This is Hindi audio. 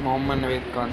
मोहम्मद नवीद खान।